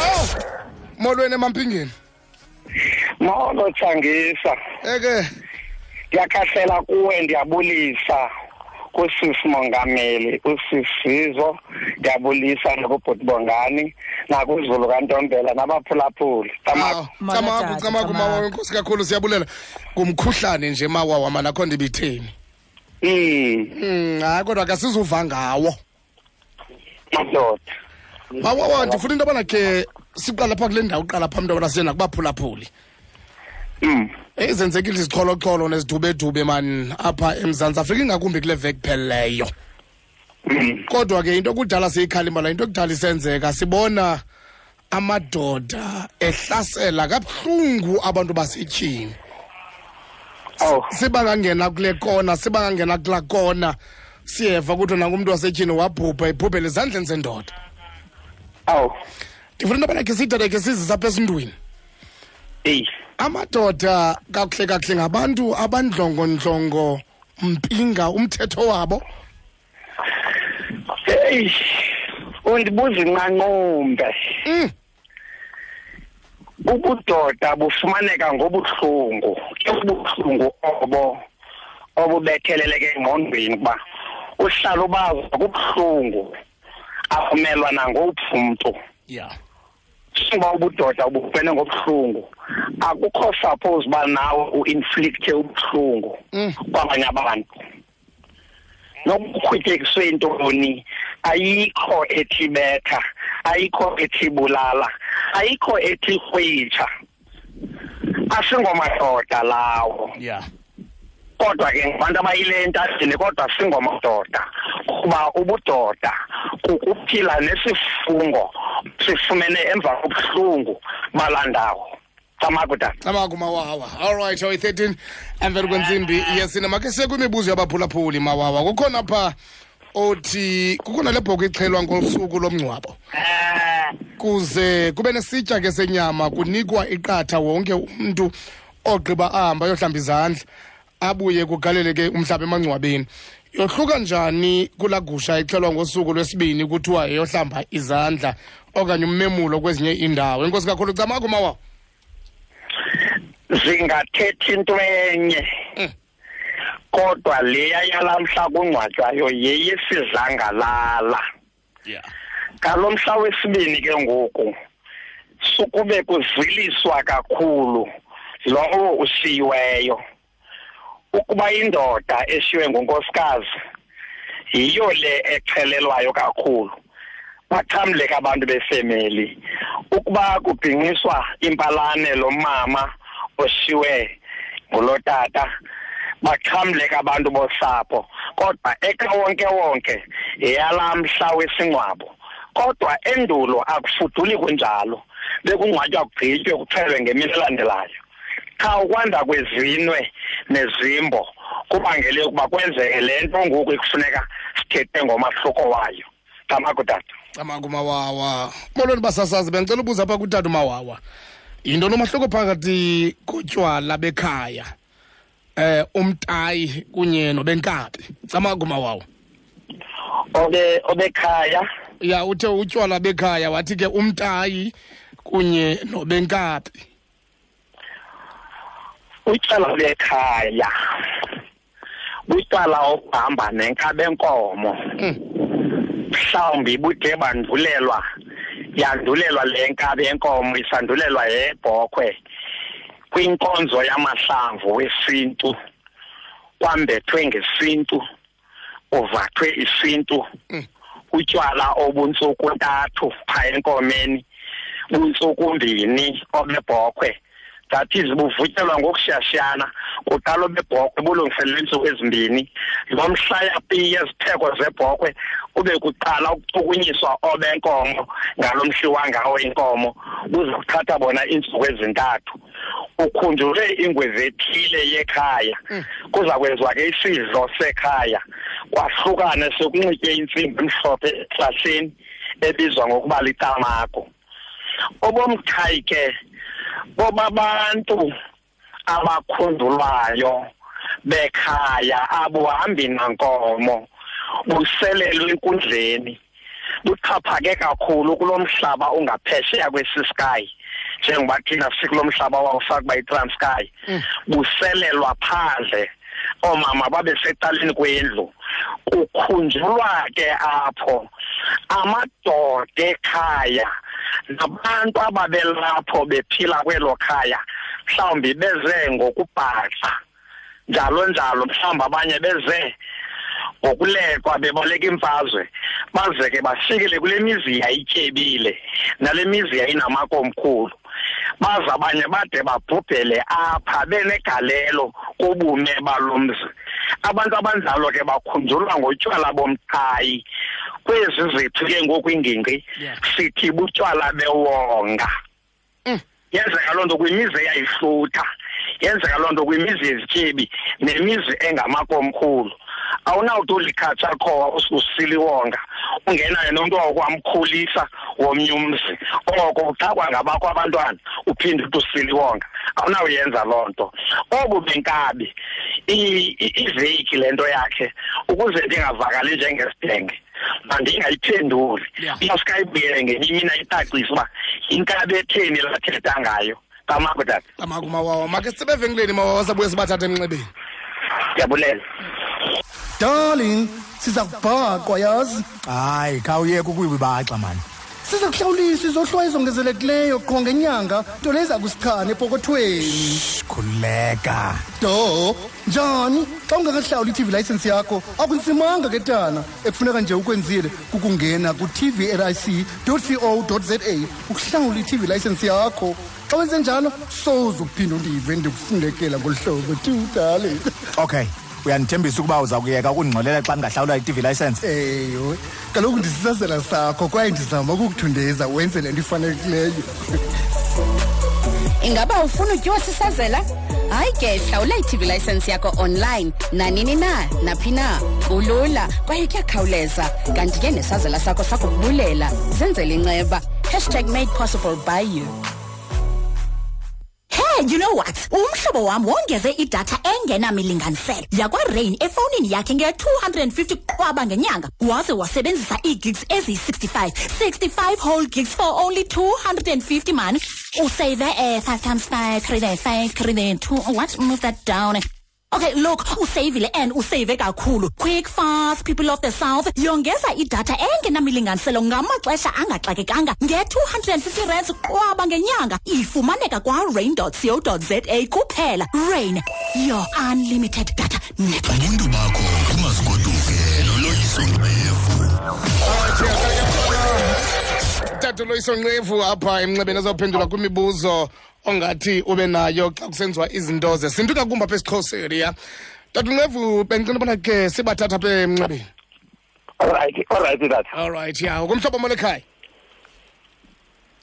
awu molweni emampingeni molo thangisa. Eke. Ndiyakhahlela kuwe ndiyabulisa. Kusisi mongameli usisizo ndiyabulisa nakubhuti bongani nakuzulu kantombela nabaphulaphuli. Camaku camaku mawa enkosi kakhulu siyabulela. Ngumkhuhlane nje mawawa mana akho ndibitheni mm Mm, hayi kodwa ke sizuva ngawo. Madoda mawawa ndifuna into yobana ke siqala phaa kule ndawo uqala phaa mntu yobana siye nakubaphulaphuli um eyi zenzekile izixholoxholo nezidubedube mani apha emzantsi afrika ingakumbi kule veki pheleleyo mm. Kodwa ke into kudala siyikhalimala into kudala isenzeka sibona amadoda ehlasela kabuhlungu abantu basetyhini. Siba sibangangena kule kona sibangangena kulaa kona siyeva kuthiwa nangumntu wasetyhini wabhubha ibhubhele ezandleni zendoda. Awu. Ndifuna into yobana khe siyithathe khe sizisa apha esindwini eyi. Amadoda kakuhle kakuhle ngabantu abandlongondlongo mpinga umthetho wabo. Eyi. Undibuza inqanqumbe mm. ubudoda bufumaneka ngobuhlungu ubuhlungu obo obubetheleleke engqondweni kuba uhlala ubazi kubuhlungu akumelwa nangowuphi umntu ya uba ubudoda ubufene ngobuhlungu. Akukho suppose uba nawe u-inflicte ubuhlungu Mm. kwabanye abantu. Nokukhwitekiswe intoni ayikho ethi betha ayikho ethi bulala ayikho ethi krwitsha asingomadoda lawo. Ya kodwa ke ngabantu abayile entadini kodwa singomadoda. Kuba ubudoda kukuphila nesifungo sifumene emva kobuhlungu balandawo. Camaku mawawa all right oyi 13 emveni kwentsimbi yesine makhe siye kwimibuzo yabaphulaphuli mawawa. Kukhona pha othi kukhona le bhoko ixhelwa ngosuku lomngcwabo? Kuze kube nesitya ke senyama kunikwa iqatha wonke umntu ogqiba ahamba ayohlamba izandla. Abuye kugalele ke umhlaba emangcwabeni. Yohluka njani kulaa gusha ixhelwa ngosuku lwesibini kuthiwa yeyohlamba izandla okanye ummemulo kwezinye iindawo? Enkosi kakhulu camakho mawawa zingathethi into enye. Mm. kodwa leya yalamhla kungcwatywayo yeyesizangalala yeah. ngalomhla wesibini ke ngoku sukube kuziliswa kakhulu lowo ushiyiweyo ukuba indoda eshiywe ngunkosikazi yiyo le exhelelwayo kakhulu. Baxhamleka abantu befemeli. Ukuba kubhinqiswa impalane lo mama oshiwe ngulotata baxhamleka abantu bosapho. Kodwa ekawonke wonke yeyalamhla wesingcwabo kodwa endulo akufuduli kunjalo. Bekungcwatywa kugqitywe kuxhelwe ngemini elandelayo cha ukwanda kwezinwe nezimbo kubangele ukuba kwenzeke le nto ngoku ekufuneka sithethe ngomahluko wayo. Tamakutata camaku mawawa. Molweni basasazi bendicela ubuza apha kutata umawawa. Yinto nomahluko phakathi kotywala bekhaya eh umtayi kunye nobenkabi? Camaku mawawa. Obe obekhaya. Ya uthe utywala bekhaya wathi ke umtayi kunye nobenkabi utywala bekhaya butywala obuhamba nenkabenkomo Mm. mhlawumbi bude bandulelwa yandulelwa le nkabi yenkomo isandulelwa yebhokhwe. Kwinkonzo yamahlamvu wesintu kwambethwe ngesintu uvathwe isintu. Mm. utywala obuntsuku ntathu phaa enkomeni buntsuku mbini obebhokhwe. That is buvutyelwa ngokushiyashiyana kuqala obebhokhwe bulungiselelwe iintsuku ezimbini. Lo mhla yapiye izitheko zebhokhwe kube kuqala ukuchukunyiswa obenkomo ngalo mhliwa ngawo inkomo buze kuthatha bona iintsuku ezintathu. Ukhunjulwe ingwevu ethile yekhaya. Kuza kwenziwa ke isidlo sekhaya. Kwahlukane sekunxitywe intsimbi emhlophe ehlahleni ebizwa ngokuba litamako. Obomthayi ke bobabantu abakhundulwayo bekhaya abuhambi nankomo buselelwe enkundleni buxhaphake kakhulu kulo mhlaba ungaphesheya kwesisky njengoba thina sikulo mhlaba wawusakuba yi-transkay buselelwa phandle. Oomama babesecaleni kwendlu kukhunjulwa ke apho amadoda ekhaya nabantu ababelapho bephila kwelo khaya mhlawumbi beze ngokubhaxa njalo njalo mhlawumbi abanye beze ngokulekwa bebaleka imfazwe baze ke bafikele kule mizi yayityebile nale mizi yayinamakomkhulu. Baza abanye bade babhubhele apha benegalelo kubume balomzi abantu abanjalo ke bakhunjulwa ngotywala bomqhayi kwezi zethu ke ngoku ingingqi Yeah. sithi butywala bewonga. Mm. yenzeka loo nto kwimizi eyayihlutha yenzeka loo nto kwimizi yezityebi nemizi engamakomkhulu. Awunawuthi ulikhatsha khowa ususiliwonga ungenayo nomntu wakwamkhulisa womnye umzi. Oko uxakwa ngabakho abantwana uphinde uthi usiliwonga. Awunawuyenza loo nto. Obu benkabi i- i- iveki le nto yakhe ukuze ndingavakali njengesidenge. Mandingayiphenduli. Yeah. iyasuke ayibuyele ngenye imini ayicacise uba inkabi etheni lathetha ngayo? Kamako tata amako mawawa. Make sibe evenkileni mawawa sabuye sibathathe emnxebeni. Ndiyabulela. Darling siza kubhaqwa yazi? Hayi khawuyeka ukuyibaxa mani siza kuhlawulisa izohlwayo ezongezelekileyo qho ngenyanga nto leyo iza kusichana epokothweni khululeka. Do njani? Xa ungakahlawuli i-tv license yakho akunsimanga ke tana. Ekufuneka nje ukwenzile kukungena ku-tv ric co za ukuhlawula i-tv license yakho. Xa wenze njalo soze ukuphinda undive ndikufundekela ngolu hlobo. Tu darling. Okay uyandithembisa ukuba uza kuyeka ukundingxolela xa ndingahlawula i-tv license? Eyo kaloku ndisisazela sakho kwaye ndizama ukukuthundeza wenze le nto ifanelekileyo. Ingaba ufuna utyiwa sisazela hayi ke hlawula i-tv license yakho online. Nanini na? Naphi na? Kulula kwaye kuyakhawuleza. Kanti ke nesazela sakho sakubulela zenzele inceba hashtag made possible by you Eh, you know what? Umhlobo wam wongeze idatha engenamilinganiselo yakwa-rain efowunini yakhe nge-250 kwaba ngenyanga waze wasebenzisa ii-gigs eziyi-65 65 whole gigs for only 250 man. Usave eh 5 times 5 3 eh, 5 3 eh, 2 what? Move that down Okay, look, usavile and usave kakhulu. Quick, fast, people of the south. Yongeza idatha engenamilinganiselo ngamaxesha angaxakekanga nge-250 rands qwaba ngenyanga. Ifumaneka kwa-rain.co.za kuphela. Rain, your unlimited data network. ubuntu bakho kumazigoduke noloyiso ngqevu tata apha emnxebeni azawuphendula kwimibuzo ongathi ube nayo xa kusenziwa izinto zesintu kakumba apha esixhoseni ya tata nqevu bendicela ubona ke sibathatha apha emnxebeni. Olrayithi olrayithi tata allright ya kumhlobo molekhaya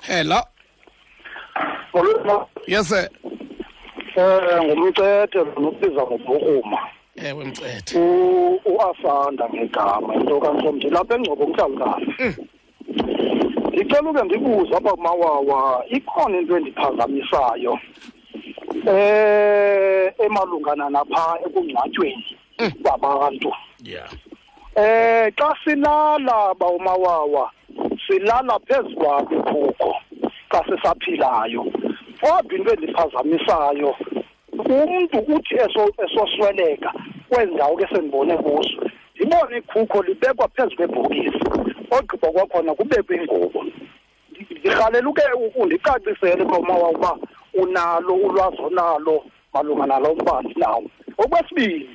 hello? Yes sir. Eh ngumcethe nokubiza ngobhukuma ewe u uasanda ngegama into kaNsomthi lapha engcobo mhlawumkani Ngicela uke ndibuze apha kumawawa ikhona into endiphazamisayo eh emalungana napha ekungcwatyweni kwabantu. Yeah. Eh xa silala bawumawawa silala phezu kwabo iphukho xa sisaphilayo kodwa into endiphazamisayo umntu uthi eso- esosweleka kwezi ndawo ke sendibone kuzo ndibone ikhukho libekwa phezu kwebhokisi. Ogqiba kwakhona kubekwe ingubo. Ndi- ndirhalela uke undicacisele bawumawa uba unalo ulwazi onalo malunga nalo mbandi nawo okwesibili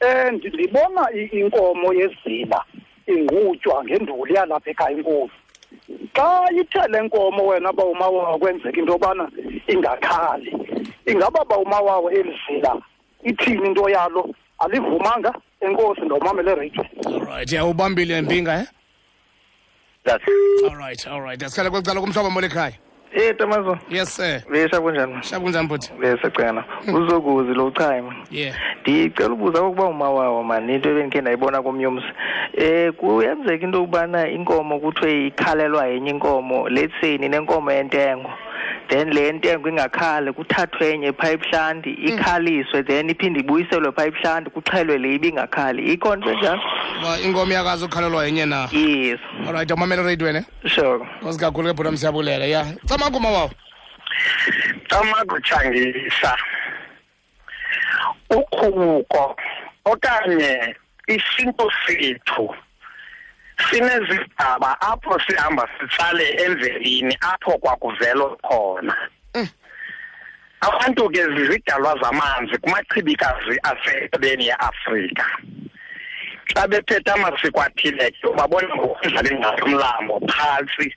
um ndibona inkomo yezila ingqutywa ngenduli yalapha ekhaya inkulu. Xa ithe le nkomo wena bawumawawa kwenzeka into yobana ingakhali ingaba bawumawawa elizila ithini into yalo? Alivumanga enkosi ndawumamele radio allright ya ubambile tata allright allright asikhale kwekucala kumhlobo molekhaya Eh Tamazo, yes sir besha kunjani? shabu kunjani bhuti Besacela. Uzokuzi lo chayima. yeah Ndicela ubuza ukuba umawawa man into ebendikhe ndayibona komyumsi. Eh kuyenzeka into yokubana inkomo kuthiwe ikhalelwa yenye inkomo let's say ninenkomo yentengo. Then le ntengo ingakhali kuthathwe enye phaa ebuhlanti ikhaliswe then iphinde ibuyiselwe phaa ebuhlanti kuxhelwe le ibingakhali ikhona nto enjalo inkomo yakazi ukhalelwa yenye na? Yes. Olright awumamela wena. Sure. Kosi kakhulu ke bhutam msiyabulela ya. Camakuma wawo. Camakutshangisa ukhuko okanye isinto sethu sinezigaba apho sihamba sitsale emvelini apho kwakuvelwa khona. Abantu ke zizidalwa zamanzi kumachibikazi asebeni yeAfrika. Xa bephethe amasiko athile ke babona ngokudlala ingalo umlambo phantsi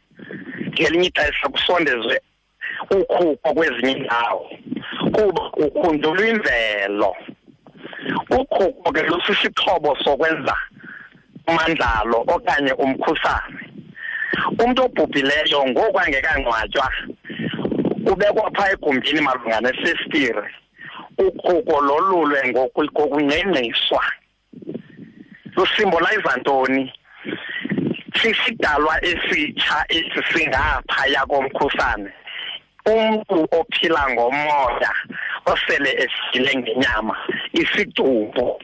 ngelinye ixesha kusondezwe ukhuko kwezinye indawo kuba kukhundulwa imvelo. Ukhuko ke lusisixhobo sokwenza umandlalo okanye umkhusane umuntu obhubhileyo ngoku angekangcwatywa ubekwa phaa egumbini malunga nesestire ukhuko lolulwe ngokungengqiswa lusimbolayiza ntoni? Sisidalwa esitsha esi singaphaya komkhusane umntu ophila ngomoya osele esile ngenyama isidumbu.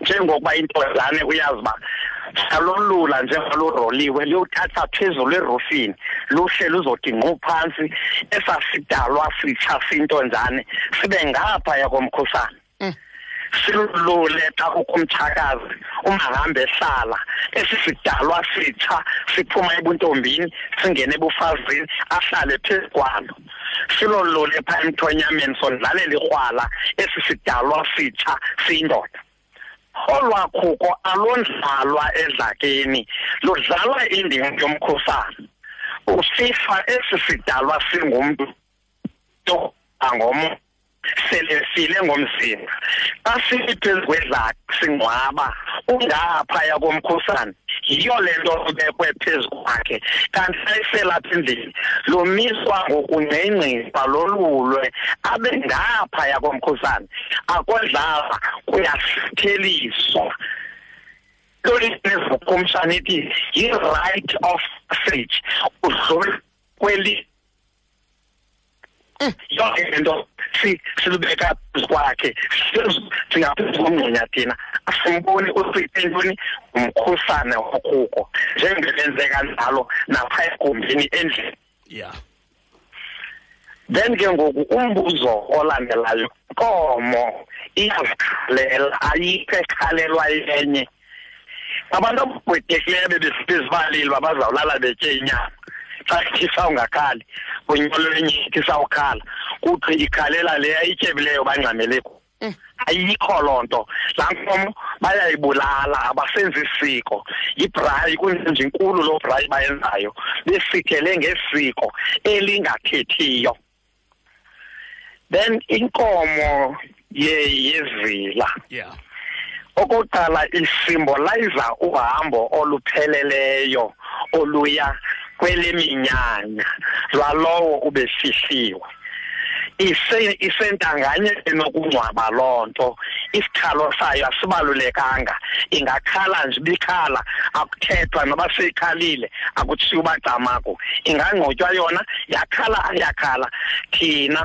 Njengokuba intozane uyazi uba salolula njengaluroliwe liyothatha phezulu erufini luhle luzothi ngqu phantsi esasidalwa sitsha sintonjane sibe ngaphaya komkhusane silulule xa kukho umtshakazi ungahambe ehlala esi sidalwa sitsha siphuma ebuntombini singene ebufazini ahlale phezu kwalo. Silolule phaa emthonyameni sondlalela ikrwala esi sidalwa sitsha siyindoda. Olwakhuko alondlalwa edlakeni. Ludlalwa indima yomkhusane usifa esi sidalwa singumntu angomo sele sile ngomzimba. Xa siphezu kwedlaka singcwaba ungaphaya komkhusane yiyo le nto ubekwe phezu kwakhe. Kanti ayiselapha endlini lomiswa ngokungcengciswa lolulwe abe ngaphaya komkhusane akodlala kuyasitheliswa lolinezokumshana ithi yi-right of passage. Udlula kweli yonke lento silubeka kwakhe. Singaphezu komngxunya thina. Asimboni usitentoni umkhusane wokuko njengelenzeka njalo napha egumbini endlini. Ya. Then ke ngoku umbuzo olandelayo inkomo iyazikhalela ayikho ekhalelwa yenye. Abantu abugwedekileyo bebesibalile babazawulala betye inyama. Xa ityisa ungakhali unyolo lenye ityisa ukhala kuthi ikhalela le ayityebileyo bangxamele ku. Ayikho loo nto. Laa nkomo bayayibulala abasenzi isiko. Yibhrayi kunjenje inkulu loo bhrayi bayenzayo besikele ngesiko elingathethiyo then inkomo ye yezila. Ya okokuqala isimboliza uhambo olupheleleyo oluya kweleminyanya lwalowo ubefihliwe ise isentanganye enokungcwaba loo nto isikhalo sayo asibalulekanga. Ingakhala nje ibikhala akuthethwa noba seyikhalile akutshiwo uba camako ingangqotywa yona yakhala ayakhala thina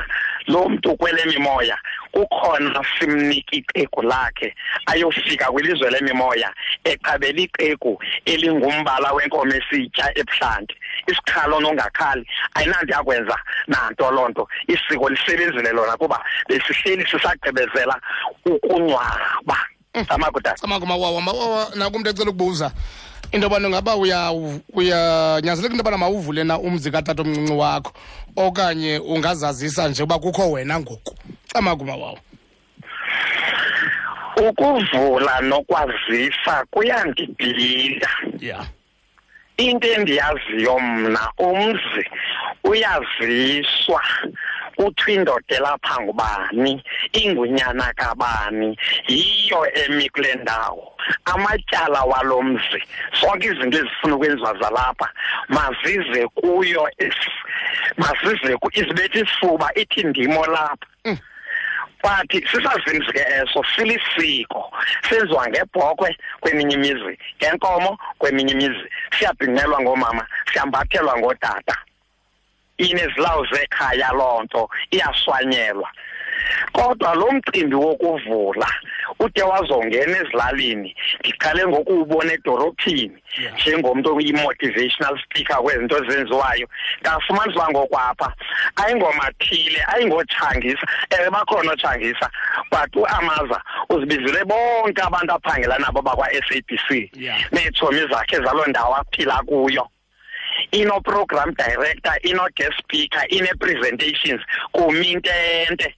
lo mntu kwele mimoya kukhona simnika iqegu lakhe ayofika kwilizwe lemimoya eqabela iqegu elingumbala wenkomo esitya ebuhlanti. Isikhalo nongakhali ayinanto yakwenza nanto loo nto. Isiko lisebenzile lona kuba besihleli sisagqibezela ukungcwaba amakudala camakuma wawa mawawa nakumntu ecela ukubuza into yobana ngaba uyanyanzeleka into yobana mawuvule na umzi katata omncinci wakho okanye ungazazisa nje uba kukho wena ngoku. Amakumawawa ukuvula nokwazisa kuyandibhida. Ya. Into endiyaziyo mna umzi uyaziswa kuthiwa indoda elapha ngubani ingunyana kabani yiyo emi kule ndawo. Amatyala walo mzi zonke izinto ezifuna ukwenziwa zalapha mazize kuyo esi- mazize ku izibetha isifuba ithi ndimo lapha. But sisazimzi ke eso silisiko senziwa ngebhokhwe kweminye imizi ngenkomo kweminye imizi siyabhinqelwa ngoomama siyambathelwa ngootata inezilawu zekhaya loo nto iyaswanyelwa. Kodwa lo mcimbi wokuvula ude wazongena ezilalini ndiqale ngokuwubona edorophini njengomntu oyi-motivational speaker kwezinto ezenziwayo. Ndafumanisa uba ngokwapha ayingomathile ayingotshangisa ewe bakhona otshangisa but uamaza uzibizele bonke abantu aphangela nabo bakwa-s a b c. Neetshomi zakhe zaloo ndawo aphila kuyo. Ino-program director ino-guest speaker ine-presentations kumi intente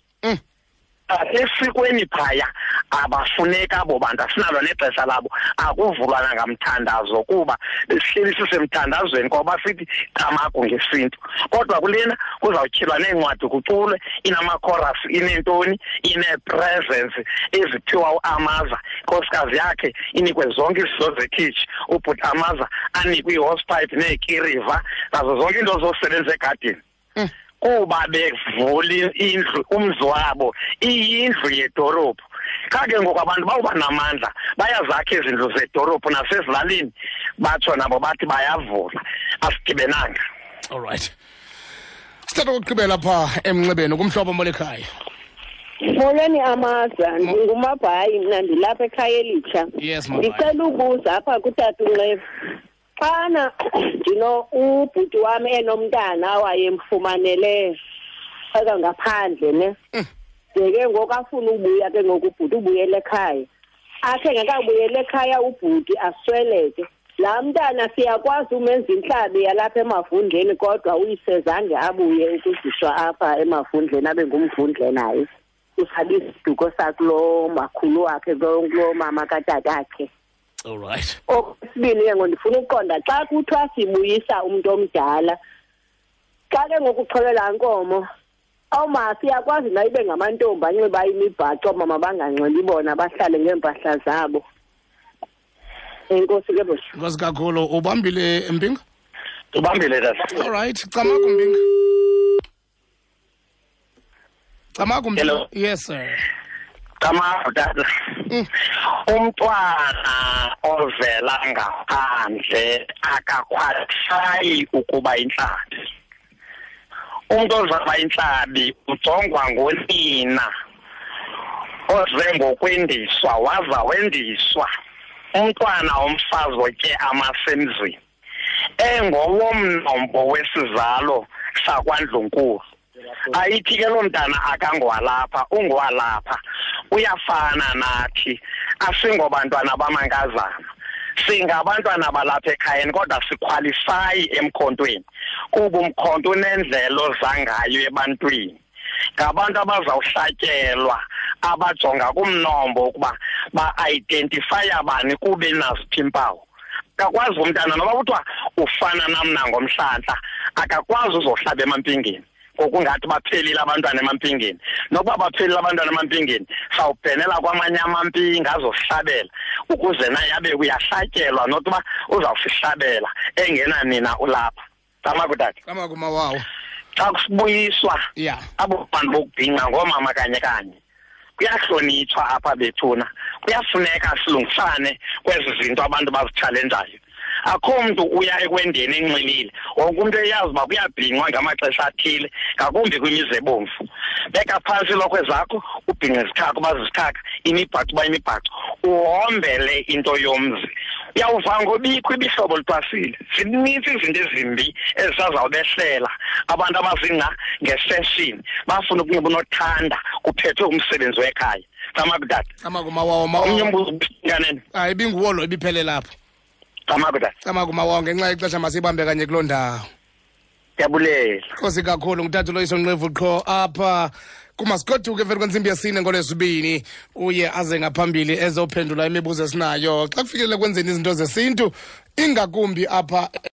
esikweni phaya abafuneka abo bantu asinalo nexesha labo. Akuvulwa nangamthandazo kuba besihleli sisemthandazweni ngoba sithi camagu ngesintu. Kodwa kulena kuzawutyhilwa neencwadi kuculwe inamacoras ineentoni ine-presence eziphiwa uamaza. Inkosikazi yakhe inikwe zonke izinto zekhitshi. Ubhuti amaza anikwe i-hosepipe neekiriva. Nazo zonke iinto zokusebenza egadini. Kuba bevula indlu umzi wabo iyindlu yedorobhu xa ke ngoku abantu bawuba namandla bayazakha izindlu zedorobhu nasezilalini. Batsho nabo bathi bayavula asidibenanga all right. Sithatha kokugqibela pha emnxebeni kumhlobo molekhaya molweni amaza ndingumabhayi mna ndilapha ekhaya elitsha. Yes mabhayi. ndicela ubuza apha kutata unxevu xana ndino ubhuti wam enomntana wayemfumanele eka ngaphandle ne? De ke ngoku afuna ubuya ke ngoku ubhuti ubuyela ekhaya. Akhe ngekabuyela ekhaya ubhuti asweleke. Laa mntana siyakwazi umenza intlabi yalapha emavundleni kodwa uyisezange abuye ukuziswa apha emavundleni abe ngumvundle naye. Usabe isiduko sakulo makhulu wakhe kulo mama katatakhe all right. Okwesibini ke ngo ndifuna ukuqonda xa kuthiwa sibuyisa umntu omdala xa ke ngokuxhelela nkomo awuma siyakwazi na ibe ngamantombi anxiba imibhaco mama banganxibi bona bahlale ngeempahla zabo? Enkosi ke bosi nkosi kakhulu ubambile mpinga ubambile tata all right camagu mpinga camagu mpinga yes sir. Camagu tata umntwana ovela ngaphandle akakhwalifayi ukuba intlabi umntu ozaba intlabi ujongwa ngonina oze ngokwendiswa waza wendiswa. Umntwana womfazi otye amasemzini engowomnombo wesizalo sakwandlunkulu. Ayithi ke loo mntana akangowalapha ungowalapha. Uyafana nathi. Asingobantwana bamankazana. Singabantwana balapha ekhayeni kodwa sikhwalifayi emkhontweni. Kuba umkhonto unendlelo zangayo ebantwini. Ngabantu abazawuhlatyelwa abajonga kumnombo ukuba ba-identifya bani kube naziphi impawu akakwazi umntana noba kuthiwa ufana nam nangomhlahla akakwazi uzohlaba emampingeni ngokungathi baphelile abantwana emampingeni nokuba baphelile abantwana emampingeni sawubhenela kwamanye amampinga azohlabela ukuze naye abe uyahlatyelwa not uba uzawusihlabela engena nina ulapha. Camakutata camagu mawawo xa kusibuyiswa ya. abo bantu bokubhinqa ngoomama kanye kanye. Kuyahlonitshwa apha bethuna. Kuyafuneka silungisane kwezi zinto abantu bazitshalenjayo akho mntu uya ekwendeni enxilile. Wonke umntu eyazi uba kuyabhinqwa ngamaxesha athile ngakumbi kwimizi ebomvu. Beka phantsi ilokhwe zakho ubhinqe izikhaka uba zizikhaka imibhaco uba imibhaco. Uhombele into yomzi. Uyawuva ngobikho ibihlobo litwasile zinintsi izinto ezimbi ezisazawubehlela abantu abazingca ngeseshini bafuna ukunxiba unothanda kuphethwe umsebenzi wekhaya. Camakudade camagu mawawo omnye mawawo umbuzo kanene hayi ibinguwolo ibiphele lapho camakudade camagu mawawo ngenxa yexesha masibambe kanye kuloo ndawo. Ndiyabulela nkosi kakhulu ngutata uloyiso nqevu qho apha kumasikoduke emveni kwentsimbi yesine ngolwesibini uye aze ngaphambili ezophendula imibuzo esinayo. Xa kufikelele kwenzeni izinto zesintu ingakumbi apha